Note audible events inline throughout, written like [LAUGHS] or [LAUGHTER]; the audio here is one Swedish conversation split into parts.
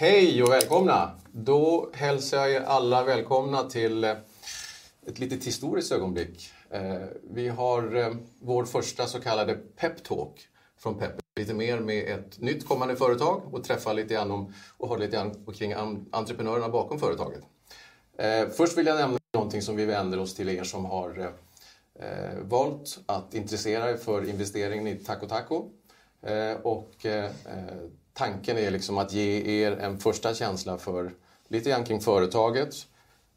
Hej och välkomna! Då hälsar jag er alla välkomna till eh, ett litet historiskt ögonblick. Eh, vi har eh, vår första så kallade peptalk från Pepper. Lite mer med ett nytt kommande företag och träffa lite grann om och höra lite grann kring entreprenörerna bakom företaget. Först vill jag nämna någonting som vi vänder oss till er som har valt att intressera er för investeringen i Taco Taco. Och tanken är liksom att ge er en första känsla för lite grann kring företaget.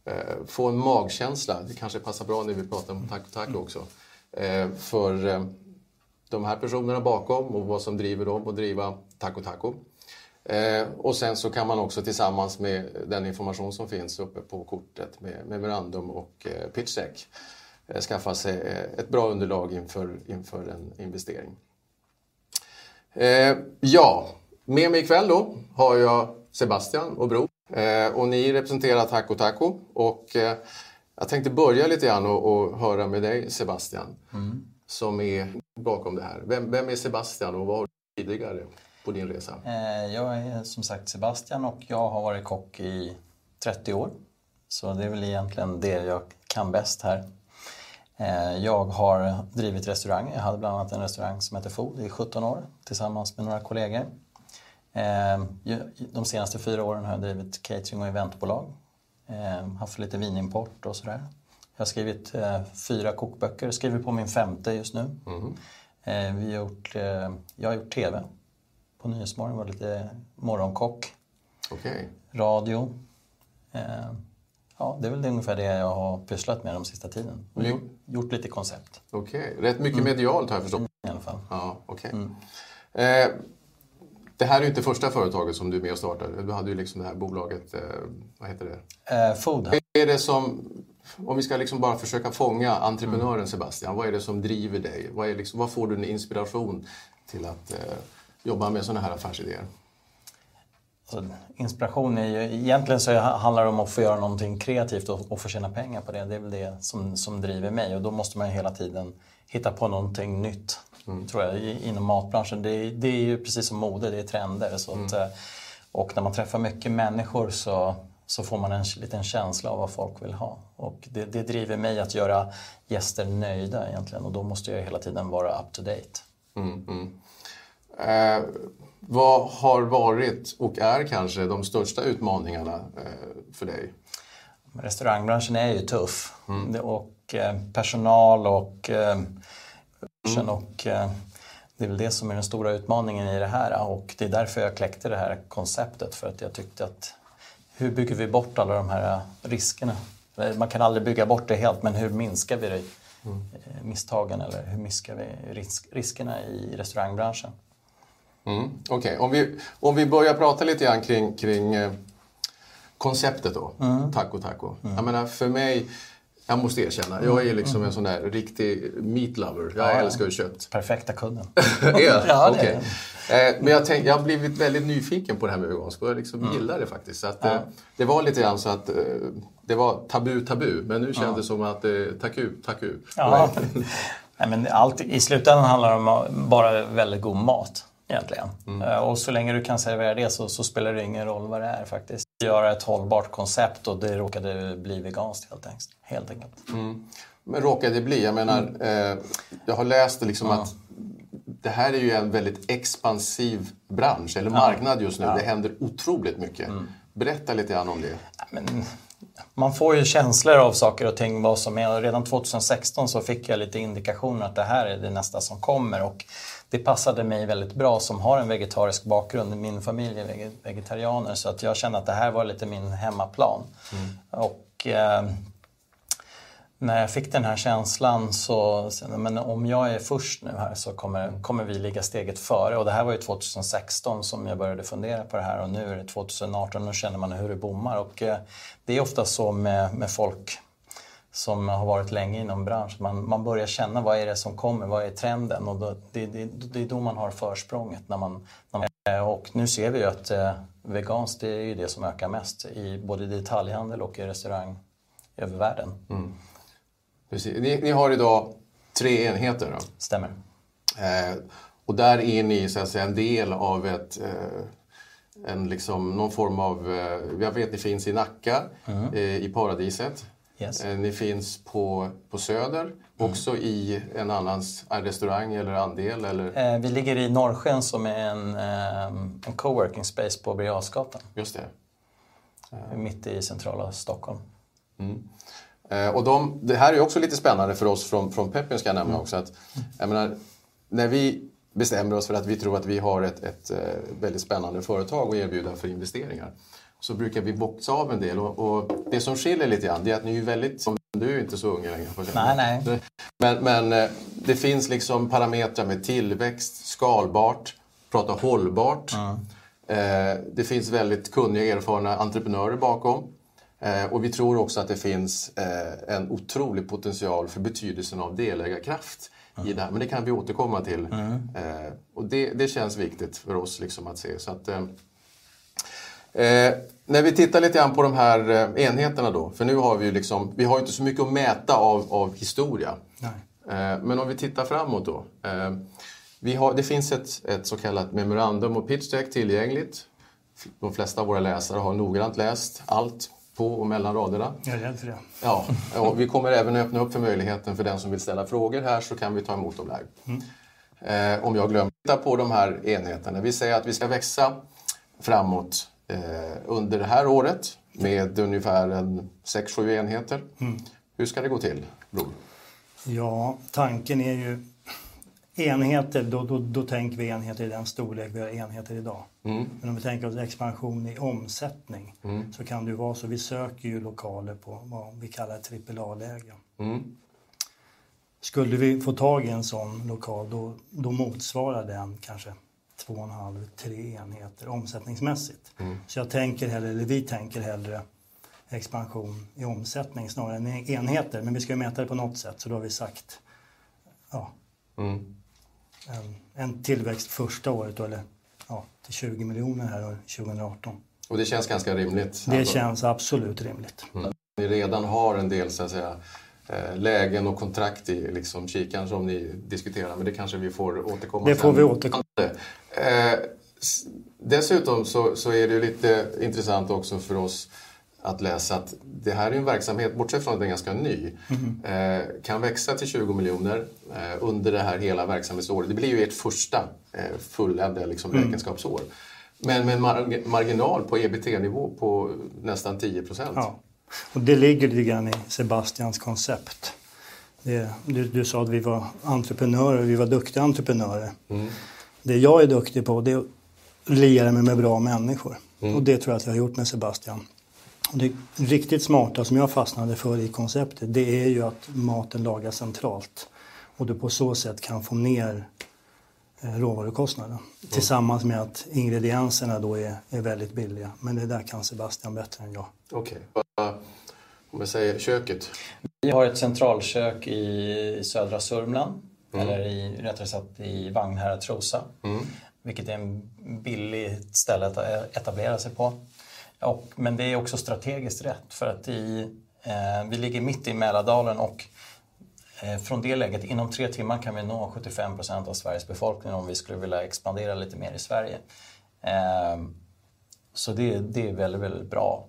Eh, få en magkänsla, det kanske passar bra när vi pratar om Taco Taco också. Eh, för eh, de här personerna bakom och vad som driver dem att driva Taco Taco. Och sen så kan man också tillsammans med den information som finns uppe på kortet med memorandum och pitch deck skaffa sig ett bra underlag inför, inför en investering. Ja, med mig ikväll då har jag Sebastian och Bro. Eh, och ni representerar Taco Taco. Och eh, jag tänkte börja lite grann och, och höra med dig Sebastian. Mm. Som är bakom det här. Vem, vem, är Sebastian och vad har du tidigare på din resa? Eh, jag är som sagt Sebastian och jag har varit kock i 30 år. Så det är väl egentligen det jag kan bäst här. Jag har drivit restaurang. Jag hade bland annat en restaurang som heter Food i 17 år tillsammans med några kollegor. Eh, de senaste fyra åren har jag drivit catering och eventbolag. Eh, haft lite vinimport och sådär. Jag har skrivit eh, fyra kokböcker, skriver på min femte just nu. Mm. Vi har gjort, jag har gjort TV på Nyhetsmorgon, var lite morgonkock. Okay. Radio. Ja, det är väl ungefär det jag har pysslat med de sista tiden. Och gjort, gjort lite koncept. Okej, okay. rätt mycket mm. medialt har jag förstått. I alla fall. Ja, okay. Mm. Eh, det här är ju inte första företaget som du är med och startade. Du hade ju liksom det här bolaget, eh, vad heter det? Eh, Food. Vad är det som, om vi ska liksom bara försöka fånga entreprenören mm. Sebastian, vad är det som driver dig? Vad, är liksom, vad får du en inspiration till att eh, jobba med sådana här affärsidéer? Alltså, inspiration är ju, egentligen så handlar det om att få göra någonting kreativt och, och få tjäna pengar på det. Det är väl det som, som driver mig och då måste man hela tiden hitta på någonting nytt mm. tror jag, inom matbranschen. Det, det, är ju precis som mode, det är trender. Så att, mm. och när man träffar mycket människor så, så får man en liten känsla av vad folk vill ha. Och det, det driver mig att göra gäster nöjda egentligen och då måste jag hela tiden vara up to date. Mm, mm. eh, vad har varit och är kanske de största utmaningarna eh, för dig? Restaurangbranschen är ju tuff. Mm. Och eh, personal och eh, Mm. Och eh, det är väl det som är den stora utmaningen i det här och det är därför jag kläckte det här konceptet för att jag tyckte att hur bygger vi bort alla de här riskerna? Man kan aldrig bygga bort det helt men hur minskar vi det, mm. Eh, misstagen eller hur minskar vi risk, riskerna i restaurangbranschen? Mm, Okej, okay. om, vi, om vi börjar prata lite grann kring, kring eh, konceptet då, mm. taco taco. Mm. Jag menar för mig jag måste erkänna, jag är liksom en sån där riktig meat lover. Jag ja, älskar ju kött. Perfekta kunden. [LAUGHS] ja, [LAUGHS] ja okay. Eh, men jag, tänk, jag har blivit väldigt nyfiken på det här med vegansk och jag liksom mm. gillar det faktiskt. Så att, ja. Eh, det var lite grann så att eh, det var tabu tabu, men nu kändes det som att taku taku. Ja. [LAUGHS] Nej, men allt, I slutändan handlar det om bara väldigt god mat egentligen. Mm. Och så länge du kan servera det så, så, spelar det ingen roll vad det är faktiskt. Göra ett hållbart koncept och det råkade bli veganskt helt enkelt. Helt enkelt. Mm. Men råkade det bli? Jag menar, mm. eh, jag har läst liksom mm. att det här är ju en väldigt expansiv bransch, eller marknad just nu. Ja. Det händer otroligt mycket. Mm. Berätta lite grann om det. Men, man får ju känslor av saker och ting vad som är. Redan 2016 så fick jag lite indikationer att det här är det nästa som kommer. Och det passade mig väldigt bra som har en vegetarisk bakgrund. Min familj är vegetarianer så att jag kände att det här var lite min hemmaplan. Mm. Och eh, när jag fick den här känslan så, men om jag är först nu här så kommer, kommer vi ligga steget före. Och det här var ju 2016 som jag började fundera på det här och nu är det 2018 och nu känner man hur det bommar. Och eh, det är ofta så med, med folk som har varit länge inom branschen. Man, man börjar känna vad är det som kommer, vad är trenden och då, det, det, det är då man har försprånget. När man, när man, och nu ser vi ju att eh, veganskt det är ju det som ökar mest i både detaljhandel och i restaurang över världen. Mm. Precis. Ni, ni, har idag tre enheter. Då. Stämmer. Eh, och där är ni så att säga, en del av ett, eh, en liksom, någon form av... Eh, jag vet ni finns i Nacka, eh, i Paradiset. Yes. Eh, Ni finns på, på Söder, också i en annans en restaurang eller andel. Eller, Eh, vi ligger i Norrsken som är en, eh, en coworking space på Birger just det. Mitt i centrala Stockholm. Eh, och de, det här är också lite spännande för oss från, från Peppen ska jag nämna också. Att, jag menar, när vi bestämmer oss för att vi tror att vi har ett, ett eh, väldigt spännande företag att erbjuda för investeringar så brukar vi boxa av en del. Och, och det som skiljer lite grann är att ni är väldigt... Du är inte så ung längre. Nej, nej. Men, men eh, det finns liksom parametrar med tillväxt, skalbart, prata hållbart. Eh, Det finns väldigt kunniga, erfarna entreprenörer bakom. Eh, Och vi tror också att det finns eh, en otrolig potential för betydelsen av delägarkraft i det här. Men det kan vi återkomma till. Eh, Och det, det känns viktigt för oss liksom att se. Så att, eh, när vi tittar lite grann på de här eh, enheterna då, för nu har vi ju liksom, vi har inte så mycket att mäta av, av historia. Nej. Eh, men om vi tittar framåt då. Eh, vi har, det finns ett, ett så kallat memorandum och pitch deck tillgängligt. De flesta av våra läsare har noggrant läst allt på och mellan raderna. Jag är rädd för det. Ja, och vi kommer även öppna upp för möjligheten för den som vill ställa frågor här så kan vi ta emot dem live. Eh, om jag glömmer titta på de här enheterna. Vi säger att vi ska växa framåt under det här året med ungefär en 6-7 enheter. Hur ska det gå till, Bror? Ja, tanken är ju enheter, då, då, då tänker vi enheter i den storlek vi har enheter idag. Men om vi tänker oss expansion i omsättning så kan det ju vara så. Vi söker ju lokaler på vad vi kallar AAA-lägen. Mm. Skulle vi få tag i en sån lokal då, då motsvarar den kanske två och en halv, tre enheter omsättningsmässigt. Så jag tänker hellre, eller vi tänker hellre expansion i omsättning snarare än enheter. Men vi ska ju mäta det på något sätt så då har vi sagt ja, Mm. en, en tillväxt första året då, eller ja, till 20 miljoner här år 2018. Och det känns ganska rimligt. Det Alltså, känns absolut rimligt. Ni redan har en del så att säga, lägen och kontrakt i liksom, kikaren som ni diskuterar, men det kanske vi får återkomma Det sen. får vi återkomma Eh, dessutom så, så är det lite intressant också för oss att läsa att det här är en verksamhet, bortsett från att den är ganska ny, eh, kan växa till 20 miljoner eh, under det här hela verksamhetsåret. Det blir ju ert första eh, fulländade liksom, räkenskapsår. Men med en mar- marginal på EBT-nivå på nästan 10 procent. Ja. Och det ligger lite grann i Sebastians koncept. Det, du, du sa att vi var entreprenörer, vi var duktiga entreprenörer. Det jag är duktig på det är att liera mig med bra människor. Och det tror jag att jag har gjort med Sebastian. Och det riktigt smarta som jag fastnade för i konceptet det är ju att maten lagas centralt. Och du på så sätt kan få ner eh, råvarukostnaden. Tillsammans med att ingredienserna då är, är väldigt billiga. Men det där kan Sebastian bättre än jag. Okej. Vad- Om jag säger köket. Vi har ett centralkök i södra Sörmland, eller i, rättare sagt i Vagnhärad, Trosa. Vilket är en billigt ställe att etablera sig på. Och, men det är också strategiskt rätt för att i, eh, vi ligger mitt i Mälardalen och eh, från det läget, inom tre timmar kan vi nå 75 procent av Sveriges befolkning om vi skulle vilja expandera lite mer i Sverige. Eh, så det, det är väldigt, väldigt bra.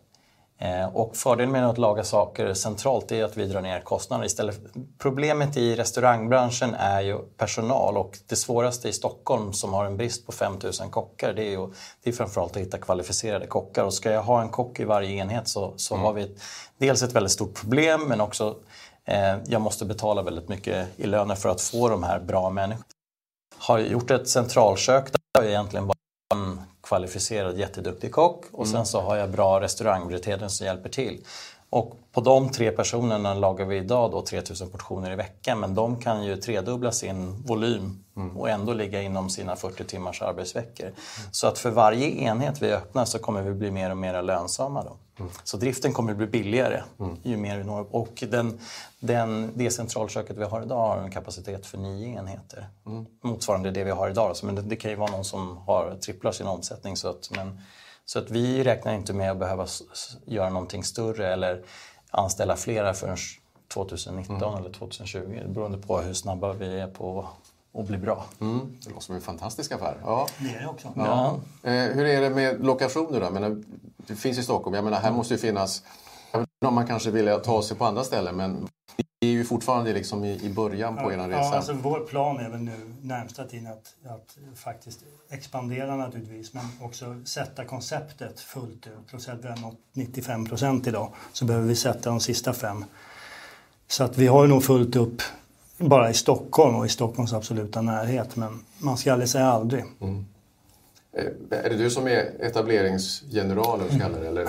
Eh, Och fördelen med att laga saker centralt är att vi drar ner kostnader istället. Problemet i restaurangbranschen är ju personal och det svåraste i Stockholm som har en brist på 5000 kockar det är ju det är framförallt att hitta kvalificerade kockar. Och ska jag ha en kock i varje enhet så, så har vi ett, dels ett väldigt stort problem men också eh, jag måste betala väldigt mycket i löner för att få de här bra människorna. Har gjort ett centralkök där jag egentligen bara en kvalificerad jätteduktig kock och sen så har jag bra restaurangbiträden som hjälper till. Och på de tre personerna lagar vi idag då 3000 portioner i veckan men de kan ju tredubbla sin volym och ändå ligga inom sina 40 timmars arbetsveckor. Så att för varje enhet vi öppnar så kommer vi bli mer och mer lönsamma. Då. Så driften kommer att bli billigare ju mer vi når Och den, den, det centralköket vi har idag har en kapacitet för nio enheter. Motsvarande det vi har idag. Men det, det kan ju vara någon som har tripplar sin omsättning. Så att, men, så att vi räknar inte med att behöva göra någonting större eller anställa flera förrän 2019 eller 2020. Beroende på hur snabba vi är på och bli bra. Mm, det låter som en fantastisk affär. Ja. Det är det också. Ja. Eh, hur är det med lokationer då? Jag menar, det finns i Stockholm. Jag menar, här måste ju finnas... Jag vet inte om man kanske vill ta sig på andra ställen men ni är ju fortfarande liksom i, i början på er resa. Ja, alltså vår plan är väl nu närmsta tiden att, att faktiskt expandera naturligtvis men också sätta konceptet fullt ut. Så att vi har nått 95 procent idag så behöver vi sätta de sista fem. Så att vi har nog fullt upp bara i Stockholm och i Stockholms absoluta närhet men man ska aldrig säga aldrig. Mm. Eh, Är det du som är etableringsgeneral, eller så kallar det, eller?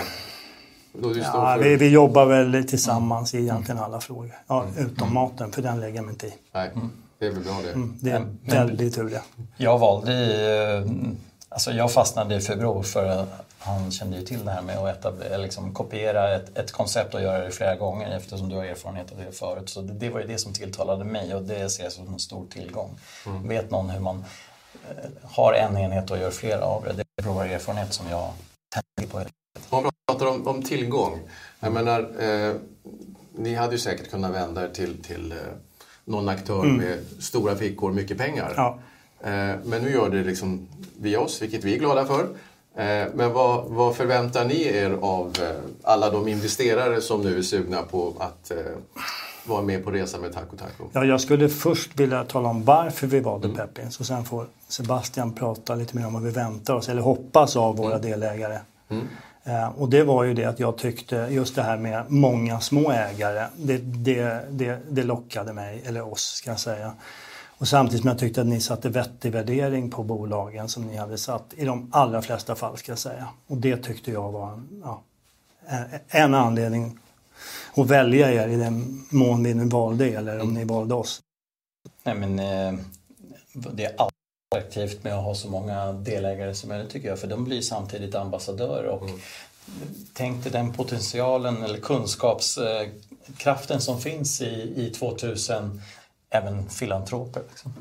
Ja, för... vi, vi jobbar väl tillsammans i egentligen alla frågor. Ja, utom maten för den lägger jag mig inte i. Nej, det är väl bra det. Mm, Det är Men- väldigt tur det. Jag valde eh, alltså jag fastnade i för Bror för att han kände ju till det här med att etablera, liksom kopiera ett, ett koncept och göra det flera gånger eftersom du har erfarenhet av det förut. Så det, det var ju det som tilltalade mig och det ser jag som en stor tillgång. Vet någon hur man eh, har en enhet och gör flera av det, det är Bror erfarenhet som jag tänker på. Om vi pratar om, om tillgång. Jag menar, eh, ni hade ju säkert kunnat vända er till, till eh, någon aktör med stora fickor, mycket pengar. Mm. Ja. Eh, men nu gör det liksom via oss, vilket vi är glada för. Eh, men vad, vad förväntar ni er av eh, alla de investerare som nu är sugna på att eh, vara med på resa med Taco Taco? Ja, jag skulle först vilja tala om varför vi valde Peppins och sen får Sebastian prata lite mer om vad vi väntar oss eller hoppas av våra delägare. Eh, Eh, och det var ju det att jag tyckte just det här med många små ägare, det, det, det, det lockade mig, eller oss ska jag säga. Och samtidigt som jag tyckte att ni satte vettig värdering på bolagen som ni hade satt i de allra flesta fall ska jag säga. Och det tyckte jag var en, ja, eh, en anledning att välja er i den mån vi nu valde er eller om ni valde oss. Nej, men, eh, det är alltid attraktivt med att ha så många delägare som möjligt tycker jag för de blir samtidigt ambassadörer. Och Tänk dig den potentialen eller kunskapskraften som finns i, i 2000 även filantroper. Liksom.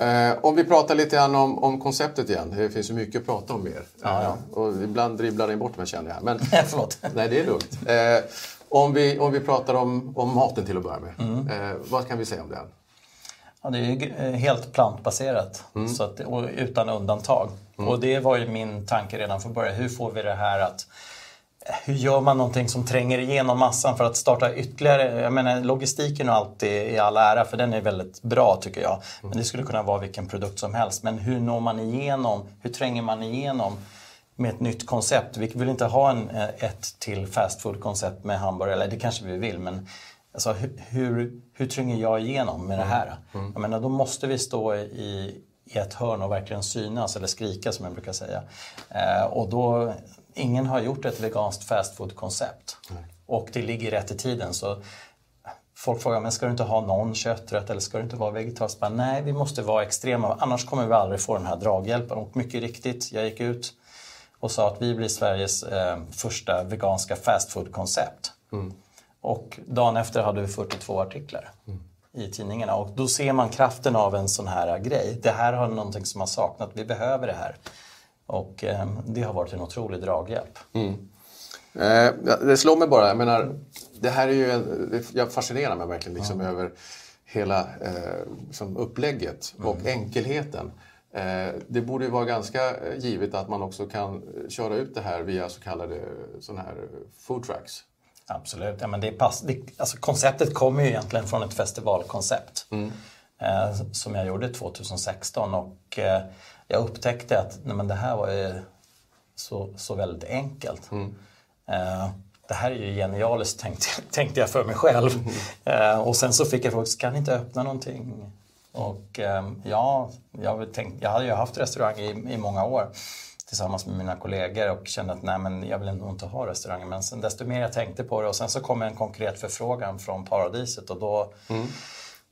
Eh, om vi pratar lite grann om, om konceptet igen. Det finns ju mycket att prata om mer. Ja, ja. Eh, och ibland dribblar ni bort mig känner jag. Men, [LAUGHS] Förlåt. nej, det är lugnt. Eh, om, vi, om vi pratar om, om maten till att börja med. Mm. Eh, vad kan vi säga om den? Ja, det är ju eh, helt plantbaserat så att, och utan undantag. Och det var ju min tanke redan från början. Hur får vi det här att hur gör man någonting som tränger igenom massan för att starta ytterligare? Jag menar logistiken och allt i all ära för den är väldigt bra tycker jag. Men det skulle kunna vara vilken produkt som helst. Men hur når man igenom? Hur tränger man igenom med ett nytt koncept? Vi vill inte ha en, eh, ett till fast food-koncept med hamburgare, eller det kanske vi vill men alltså, hur, hur, hur tränger jag igenom med det här? Jag menar, då måste vi stå i, i ett hörn och verkligen synas eller skrika som jag brukar säga. Eh, och då, ingen har gjort ett veganskt fast food-koncept. Och det ligger rätt i tiden. Så Folk frågar, men ska du inte ha någon kötträtt eller ska du inte vara vegetarisk? Bara, Nej, vi måste vara extrema, annars kommer vi aldrig få den här draghjälpen. Och mycket riktigt, jag gick ut och sa att vi blir Sveriges eh, första veganska fast food-koncept. Och dagen efter hade vi 42 artiklar i tidningarna. Och då ser man kraften av en sån här grej. Det här har någonting som har saknat, vi behöver det här. Och eh, det har varit en otrolig draghjälp. Eh, det slår mig bara, jag menar, det här är ju en, jag fascinerar mig verkligen liksom över hela eh, liksom upplägget och enkelheten. Eh, det borde ju vara ganska eh, givet att man också kan eh, köra ut det här via så kallade såna här food trucks. Absolut. Ja, men det är pass, det, alltså konceptet kommer ju egentligen från ett festivalkoncept eh, som jag gjorde 2016 och eh, jag upptäckte att nej, men det här var ju så, så väldigt enkelt. Eh, det här är ju genialiskt tänkte, [LAUGHS] tänkte jag för mig själv. Eh, och sen så fick jag frågan, kan ni inte öppna någonting? Och eh, ja, jag, tänkt, jag hade ju haft restaurang i, i många år tillsammans med mina kollegor och kände att nej men jag vill nog inte ha restauranger. Men sen desto mer jag tänkte på det och sen så kom en konkret förfrågan från Paradiset och då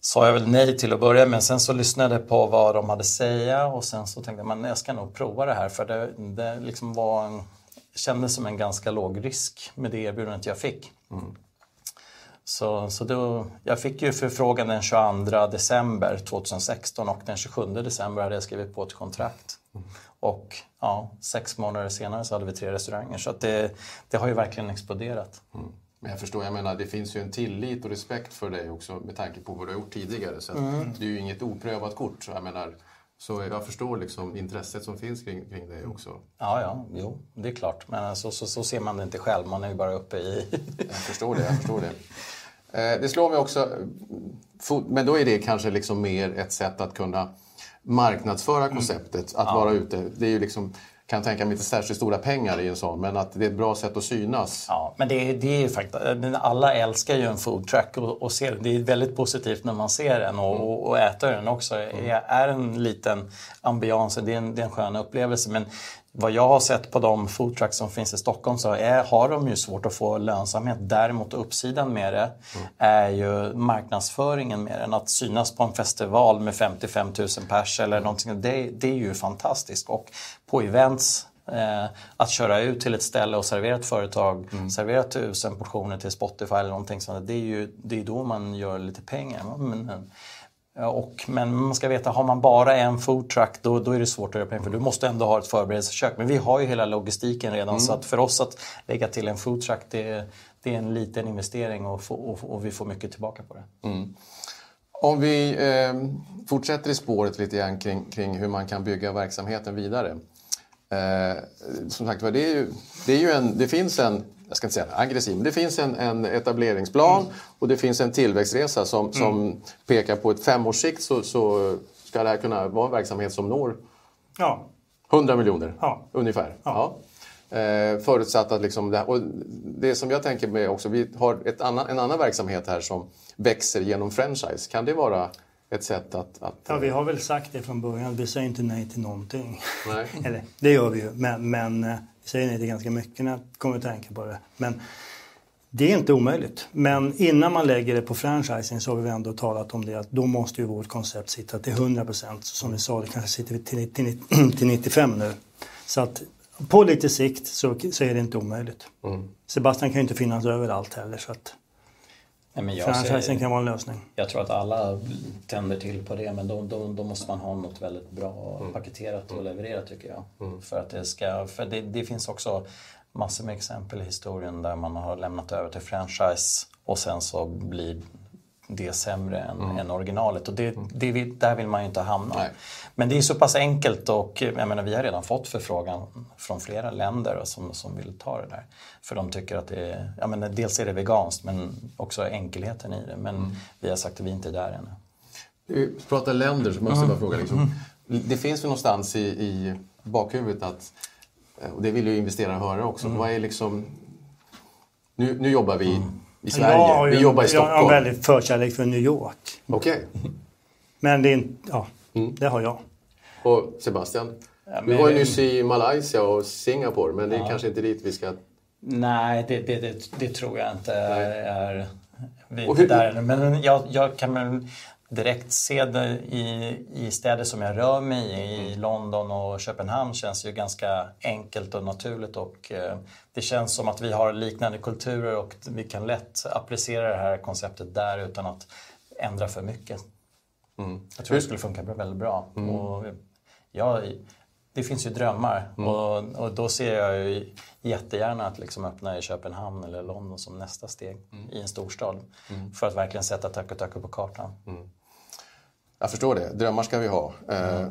sa jag väl nej till att börja med. Sen så lyssnade jag på vad de hade att säga och sen så tänkte jag men jag ska nog prova det här för det, det liksom var en, kändes som en ganska låg risk med det erbjudandet jag fick. Så, så då, jag fick ju förfrågan den 22 december 2016 och den 27 december hade jag skrivit på ett kontrakt. Och ja, sex månader senare så hade vi tre restauranger. Så det, det har ju verkligen exploderat. Men jag förstår, jag menar det finns ju en tillit och respekt för dig också med tanke på vad du har gjort tidigare. Så Mm. det är ju inget oprövat kort. Så jag menar, så jag förstår liksom intresset som finns kring, kring dig också. Ja, ja, jo, det är klart. Men så, så, så ser man det inte själv. Man är ju bara uppe i... [LAUGHS] Jag förstår det, jag förstår det. Eh, det slår mig också, men då är det kanske liksom mer ett sätt att kunna marknadsföra konceptet, att vara ute. Det är ju liksom, kan tänka mig inte särskilt stora pengar i en sån, men att det är ett bra sätt att synas. Ja, men det, är- det är ju faktiskt, alla älskar ju en food truck och, och ser, det är väldigt positivt när man ser den och, och, och äter den också. Det är en liten ambians, det är en, det är en skön upplevelse. Men vad jag har sett på de food trucks som finns i Stockholm så är, har de ju svårt att få lönsamhet. Däremot uppsidan med det är ju marknadsföringen med den. Att synas på en festival med 55 000 pers eller någonting, det, det är ju fantastiskt. Och på events Eh, att köra ut till ett ställe och servera ett företag, servera tusen portioner till Spotify eller någonting sånt. Det är ju det är då man gör lite pengar. Men, och, men man ska veta, har man bara en food truck då, då är det svårt att göra pengar för du måste ändå ha ett förberedelsekök. Men vi har ju hela logistiken redan så att för oss att lägga till en food truck det, det är en liten investering och, få, och, och vi får mycket tillbaka på det. Om vi eh, fortsätter i spåret lite grann kring, kring hur man kan bygga verksamheten vidare. Eh, som sagt det, är ju, det, är ju en, det finns en, jag ska inte säga aggressiv, men det finns en, en etableringsplan och det finns en tillväxtresa som, som pekar på ett femårssikt så, så ska det här kunna vara en verksamhet som når Ja, 100 miljoner Ja. ungefär. Ja. Eh, förutsatt att liksom det, och det som jag tänker med också, vi har ett annan, en annan verksamhet här som växer genom franchise. Kan det vara ett sätt att... att ja, vi har väl sagt det från början. Vi säger inte nej till någonting. Nej. [LAUGHS] Eller, det gör vi ju, men, men eh, säger nej till ganska mycket när jag kommer att tänka på det. Men det är inte omöjligt. Men innan man lägger det på franchising så har vi ändå talat om det att då måste ju vårt koncept sitta till 100 procent. Som vi sa, det kanske sitter till, till, till 95 nu. Så att på lite sikt så, så är det inte omöjligt. Sebastian kan ju inte finnas överallt heller så att Nej, men jag, franchising ser, kan vara en lösning. jag tror att alla tänder till på det men då, då, då måste man ha något väldigt bra paketerat och levererat tycker jag. För att det ska, för det, det finns också massor med exempel i historien där man har lämnat över till franchise och sen så blir det sämre än, än originalet. Och det, det, vill- där vill man ju inte hamna. Nej. Men det är så pass enkelt och jag menar, vi har redan fått förfrågan från flera länder som, som vill ta det där. För de tycker att det är, jag menar, dels är det veganskt men också enkelheten i det. Men vi har sagt att vi inte är där ännu. Vi pratar länder så måste jag bara fråga. Liksom, det finns väl någonstans i, i bakhuvudet att, och det vill ju investerare höra också, vad är liksom... Nu, nu jobbar vi i Sverige, Jag har ju- vi jobbar i Jag har en Stockholm. väldigt förkärlek för New York. Okej. Men det är inte, ja, det har jag. Och Sebastian? Ja, Vi men- var ju nyss i Malaysia och Singapore, men det är kanske inte dit vi ska... Nej, det, det, det, det tror jag inte är... Vi är inte hur- där. Men jag, jag kan väl direkt se det i, i städer som jag rör mig i. I London och Köpenhamn känns ju ganska enkelt och naturligt. Och, eh, det känns som att vi har liknande kulturer och vi kan lätt applicera det här konceptet där utan att ändra för mycket. Jag tror det skulle funka väldigt bra. Och jag, det finns ju drömmar och, och då ser jag ju jättegärna att liksom öppna i Köpenhamn eller London som nästa steg i en storstad. För att verkligen sätta Taco Taco på kartan. Jag förstår det. Drömmar ska vi ha. Eh,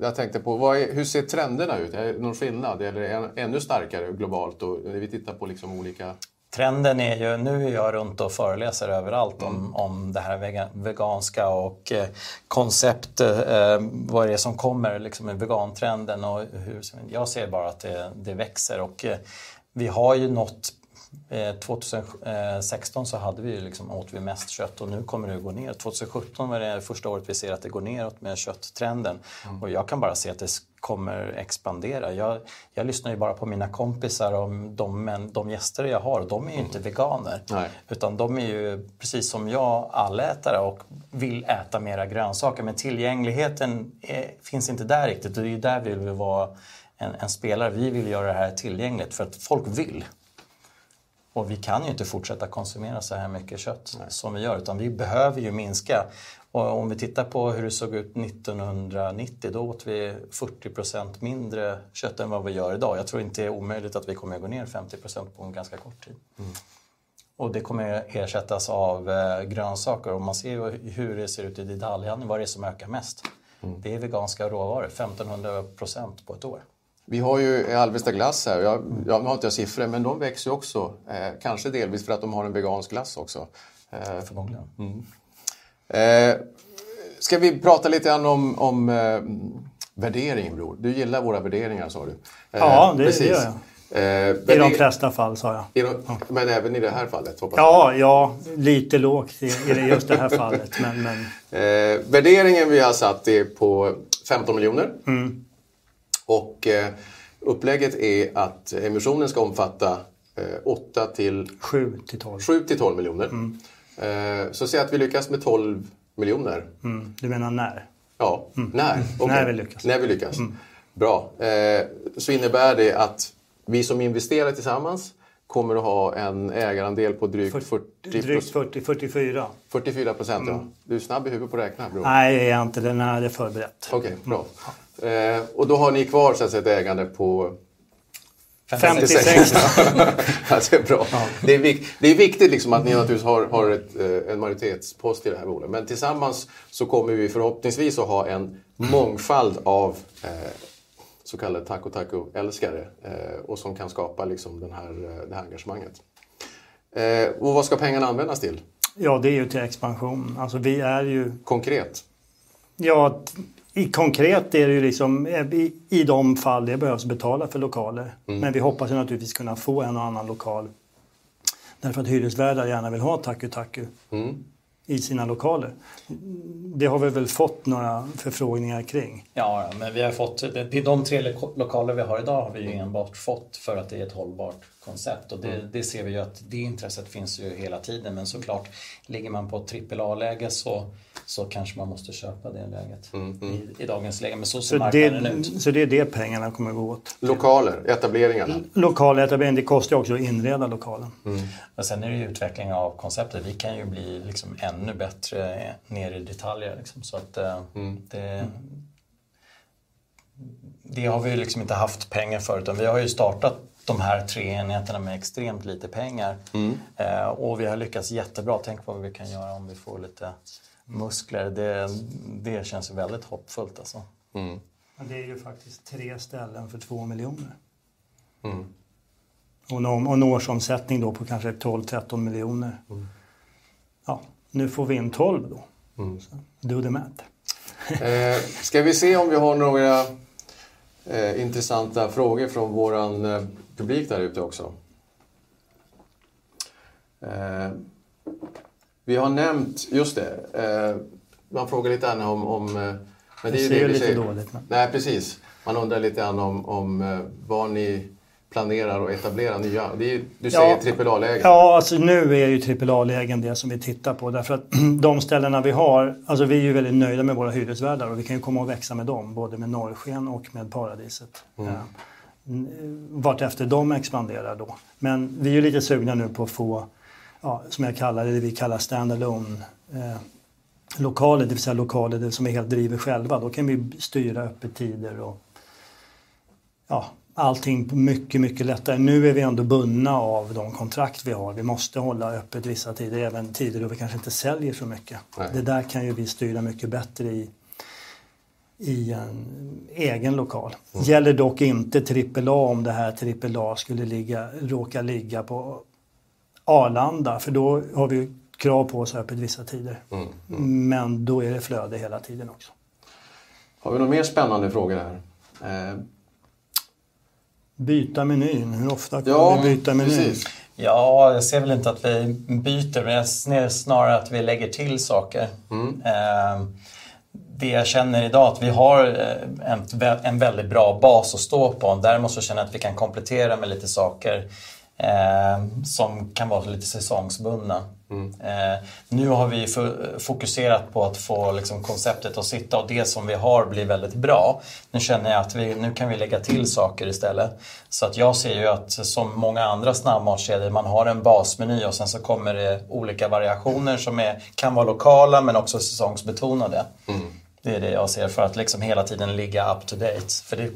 Jag tänkte på, är, hur ser trenderna ut? Är det någon skillnad? Eller är det ännu starkare globalt? Och när vi tittar på liksom olika... Trenden är ju, nu är jag runt och föreläser överallt om, om det här vega, veganska och eh, koncept, eh, vad det är som kommer liksom, med vegantrenden. Och hur, jag ser bara att det, det växer och eh, vi har ju nått 2016 så hade vi ju liksom, åt vi mest kött och nu kommer det att gå ner. 2017 var det första året vi ser att det går neråt med kötttrenden. Och jag kan bara se att det kommer expandera. Jag, jag lyssnar ju bara på mina kompisar och de, men, de gäster jag har. De är ju inte veganer. Nej. Utan de är ju precis som jag allätare och vill äta mera grönsaker. Men tillgängligheten är, finns inte där riktigt. Och det är ju där vi vill vara en, en spelare. Vi vill göra det här tillgängligt för att folk vill. Och vi kan ju inte fortsätta konsumera så här mycket kött som vi gör utan vi behöver ju minska. Och om vi tittar på hur det såg ut 1990 då åt vi 40% mindre kött än vad vi gör idag. Jag tror inte det är omöjligt att vi kommer att gå ner 50% på en ganska kort tid. Och det kommer ersättas av eh, grönsaker och man ser ju hur det ser ut i detaljhandeln, vad det är som ökar mest. Mm. Det är veganska råvaror, 1500 procent på ett år. Vi har ju Alvesta glass här. Jag, jag har inte jag siffror, men de växer ju också. Eh, kanske delvis för att de har en vegansk glass också. Eh, Förmodligen. Mm. Eh, ska vi prata lite grann om, om eh, värdering, Bror? Du gillar våra värderingar, sa du. Eh, ja, det, det gör jag. Eh, I de flesta fall, sa jag. De, ja. Men även i det här fallet? Hoppas ja, ja, lite lågt i, i just det här fallet. Men, men... Eh, värderingen vi har satt är på 15 miljoner. Mm. Och eh, upplägget är att emissionen ska omfatta eh, 8 till 7 till 12, 7 till 12 miljoner. Mm. Eh, så säg att vi lyckas med 12 miljoner. Mm. Du menar när? Ja, mm. när. Mm. Okay. När vi lyckas. När vi lyckas. Mm. Bra. Eh, så innebär det att vi som investerar tillsammans kommer att ha en ägarandel på drygt 40 Drygt 40, 44. 44 procent, mm. ja. Du är snabb i huvudet på att räkna, bror. Nej, jag är inte det. Nej, det är förberett. Okej, okay, bra. Eh, och då har ni kvar så att säga, ett ägande på 56. alltså, [LAUGHS] bra. Ja. Det, är vik det är viktigt liksom att ni naturligtvis har, har ett, eh, en majoritetspost i det här bolaget. Men tillsammans så kommer vi förhoppningsvis att ha en mångfald av eh, så kallade taco taco-älskare eh, och som kan skapa liksom den här, eh, det här engagemanget. Eh, och vad ska pengarna användas till? Ja, det är ju till expansion. Alltså vi är ju... Konkret? Ja, i konkret är det ju liksom i, i de fall det behövs betala för lokaler. Mm. Men vi hoppas ju naturligtvis kunna få en och annan lokal. Därför att hyresvärdar gärna vill ha taku taku. Mm i sina lokaler. Det har vi väl fått några förfrågningar kring. Ja, men vi har fått, de tre lokaler vi har idag har vi ju enbart fått för att det är ett hållbart koncept och det, mm. det ser vi ju att det intresset finns ju hela tiden men såklart ligger man på ett AAA-läge så, så kanske man måste köpa det läget mm, mm. I, I, dagens läge. Men så ser så marknaden det, ut. Så det är det pengarna kommer att gå åt? Lokaler, etableringarna? Lokaler, etablering, det kostar ju också att inreda lokalen. Mm. Men sen är det ju utveckling av konceptet. Vi kan ju bli liksom ännu bättre ner i detaljer. Liksom, så att eh, mm. det, det har vi liksom inte haft pengar för utan vi har ju startat de här tre enheterna med extremt lite pengar. Mm. Eh, och vi har lyckats jättebra. Tänk på vad vi kan göra om vi får lite muskler. Det, det känns väldigt hoppfullt alltså. Mm. det är ju faktiskt tre ställen för två miljoner. Mm. Och, en, och en årsomsättning då på kanske 12-13 miljoner. Mm. Ja, nu får vi in 12 då. Mm. Så, do the math. eh, ska vi se om vi har några eh, intressanta frågor från våran eh, publik där ute också. Eh, vi har nämnt, just det, eh, man frågar lite grann om... om eh, men det, är det, det lite dåligt. Men... Nej, precis. Man undrar lite grann om, om eh, vad ni planerar att etablera nya? Är, du säger ja, AAA-lägen. Ja, alltså nu är ju AAA-lägen det som vi tittar på. Därför att [CLEARS THROAT] de ställena vi har, alltså vi är ju väldigt nöjda med våra hyresvärdar och vi kan ju komma och växa med dem, både med Norrsken och med Paradiset. Mm. Ja vartefter de expanderar då. Men vi är lite sugna nu på att få, ja, som jag kallar det, det vi kallar standalone eh, lokaler, det vill säga lokaler som vi helt driver själva. Då kan vi styra öppettider och ja, allting mycket, mycket lättare. Nu är vi ändå bundna av de kontrakt vi har. Vi måste hålla öppet vissa tider, även tider då vi kanske inte säljer så mycket. Nej. Det där kan ju vi styra mycket bättre i i en egen lokal. Mm. Gäller dock inte AAA om det här AAA skulle ligga, råka ligga på Arlanda för då har vi krav på oss öppet vissa tider. Mm. Mm. Men då är det flöde hela tiden också. Har vi några mer spännande frågor här? Eh. Byta menyn, hur ofta kan ja, vi byta menyn? Precis. Ja, jag ser väl inte att vi byter, men jag ser snarare att vi lägger till saker. Mm. Eh, det jag känner idag att vi har eh, en, en väldigt bra bas att stå på. Däremot så känner jag att vi kan komplettera med lite saker eh, som kan vara lite säsongsbundna. Mm. Eh, nu har vi fokuserat på att få liksom, konceptet att sitta och det som vi har blir väldigt bra. Nu känner jag att vi, nu kan vi lägga till saker istället. Så att jag ser ju att som många andra snabbmatskedjor, man har en basmeny och sen så kommer det olika variationer som är, kan vara lokala men också säsongsbetonade. Mm. Det är det jag ser för att liksom hela tiden ligga up to date. För det,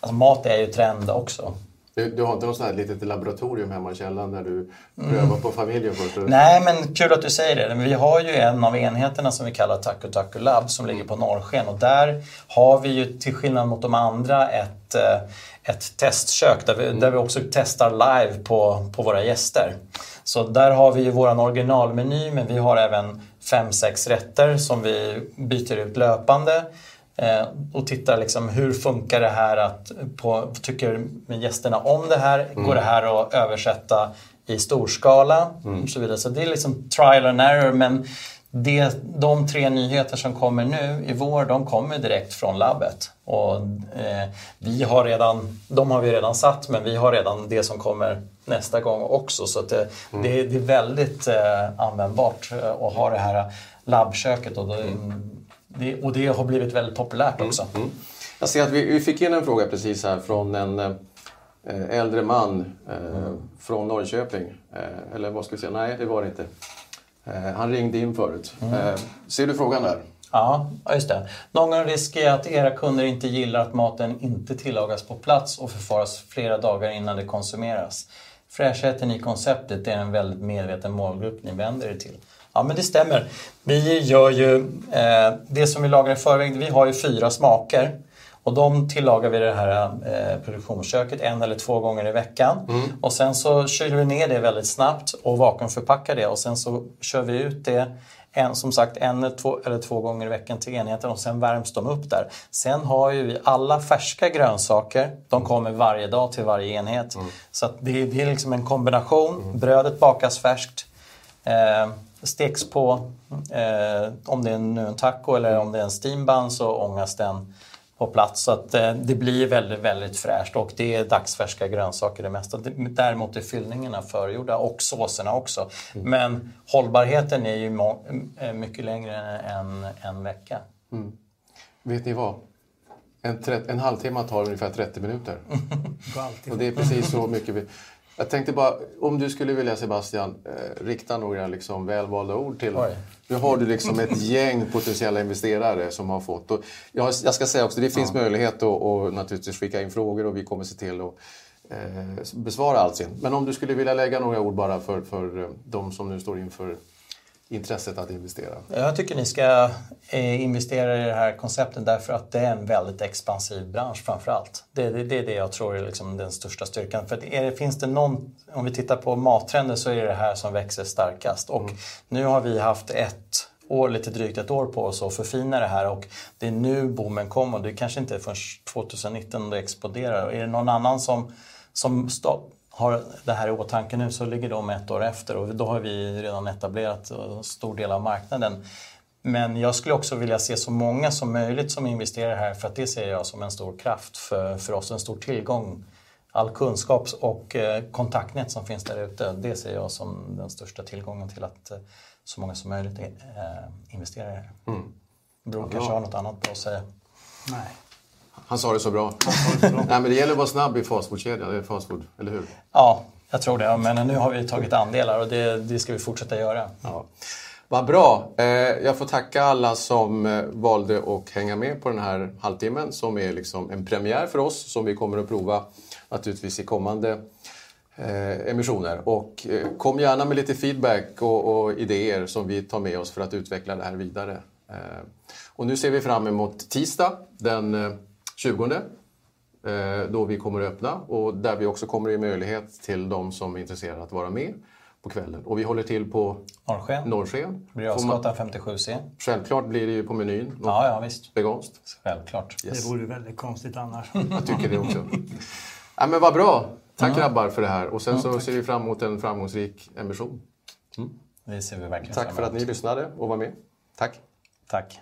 alltså mat är ju trend också. Du, du har inte något sånt här litet laboratorium hemma i källaren där du prövar på familjen först? Nej, men kul att du säger det. Men vi har ju en av enheterna som vi kallar Taco Taco Lab som ligger på Norrsken och där har vi ju till skillnad mot de andra ett, eh, ett testkök där vi, där vi också testar live på, på våra gäster. Så där har vi ju vår originalmeny men vi har även fem, sex rätter som vi byter ut löpande. Eh, och tittar liksom hur funkar det här att, på, tycker gästerna om det här? Mm. Går det här att översätta i storskala? Mm. Och så vidare. Så det är liksom trial and error men det, de tre nyheter som kommer nu i vår, de kommer direkt från labbet. Och, eh, vi har redan, de har vi redan satt, men vi har redan det som kommer nästa gång också. Så det, mm. det, det, är väldigt eh, användbart eh, att ha det här labbköket. Och, då, mm. Det, och det har blivit väldigt populärt mm. också. Mm. Jag ser att vi, vi, fick in en fråga precis här från en eh, äldre man eh, från Norrköping. Eh, eller vad ska vi säga? Nej, det var det inte. Han ringde in förut. Mm. Ser du frågan där? Ja, just det. Någon risk är att era kunder inte gillar att maten inte tillagas på plats och förfaras flera dagar innan det konsumeras. Fräschheten i konceptet är en väldigt medveten målgrupp ni vänder er till. Ja, men det stämmer. Vi gör ju eh, det som vi lagar i förväg. Vi har ju fyra smaker. Och de tillagar vi i det här eh, produktionsköket en eller två gånger i veckan. Mm. Och sen så kyler vi ner det väldigt snabbt och vakuumförpackar det och sen så kör vi ut det en, som sagt en eller två, eller två gånger i veckan till enheten och sen värms de upp där. Sen har ju vi alla färska grönsaker. De kommer varje dag till varje enhet. Mm. Så det, det, är liksom en kombination. Mm. Brödet bakas färskt. Eh, steks på. Eh, om det är en, en taco eller om det är en steambun så ångas den på plats. Så att eh, det blir väldigt, väldigt fräscht och det är dagsfärska grönsaker det mesta. Däremot är fyllningarna förgjorda och såserna också. Mm. Men hållbarheten är ju eh, mycket längre än en vecka. Mm. Vet ni vad? En, en halvtimme tar ungefär 30 minuter. [LAUGHS] och det är precis så mycket vi... Jag tänkte bara, om du skulle vilja Sebastian, eh, rikta några liksom välvalda ord till... Oj. Nu har du liksom ett gäng potentiella investerare som har fått... Och jag, jag ska säga också, det finns ja. möjlighet att och naturligtvis skicka in frågor och vi kommer se till att eh, besvara allt sen. Men om du skulle vilja lägga några ord bara för, för de som nu står inför intresset att investera? Jag tycker ni ska eh, investera i det här konceptet därför att det är en väldigt expansiv bransch framför allt. Det, det, det är det jag tror är liksom den största styrkan. För är, finns det någon, om vi tittar på mattrender så är det här som växer starkast. Och mm. nu har vi haft ett år, lite drygt ett år på oss att förfina det här och det är nu boomen kommer det kanske inte är förrän 2019 det exploderar. Är det någon annan som, som har det här i åtanke nu så ligger de ett år efter och då har vi redan etablerat en stor del av marknaden. Men jag skulle också vilja se så många som möjligt som investerar här för att det ser jag som en stor kraft för, för oss, en stor tillgång. All kunskap och eh, kontaktnät som finns där ute, det ser jag som den största tillgången till att eh, så många som möjligt eh, investerar här. Mm. Bror kanske har något annat på att säga. Nej. Han sa det så bra. Det så bra. Nej, men det gäller att vara snabb i fastfoodkedjan, fastfood, eller hur? Ja, jag tror det. Men nu har vi tagit andelar och det, det ska vi fortsätta göra. Ja. Vad bra! Eh, jag får tacka alla som eh, valde att hänga med på den här halvtimmen som är liksom en premiär för oss som vi kommer att prova naturligtvis i kommande eh, emissioner. Och kom gärna med lite feedback och, och, idéer som vi tar med oss för att utveckla det här vidare. Och nu ser vi fram emot tisdag den 20 eh, då vi kommer att öppna och där vi också kommer att ge möjlighet till de som är intresserade att vara med på kvällen. Och vi håller till på Norrsken. Norrsken. Birger 57C. Självklart blir det ju på menyn. Ja, ja visst. Veganskt. Självklart. Yes. Det vore väldigt konstigt annars. [LAUGHS] Jag tycker det också. ja, men vad bra! Tack mm. grabbar för det här. Och sen så ser vi fram emot en framgångsrik emission. Mm. Det ser vi verkligen Tack för att ni lyssnade och var med. Tack. Tack.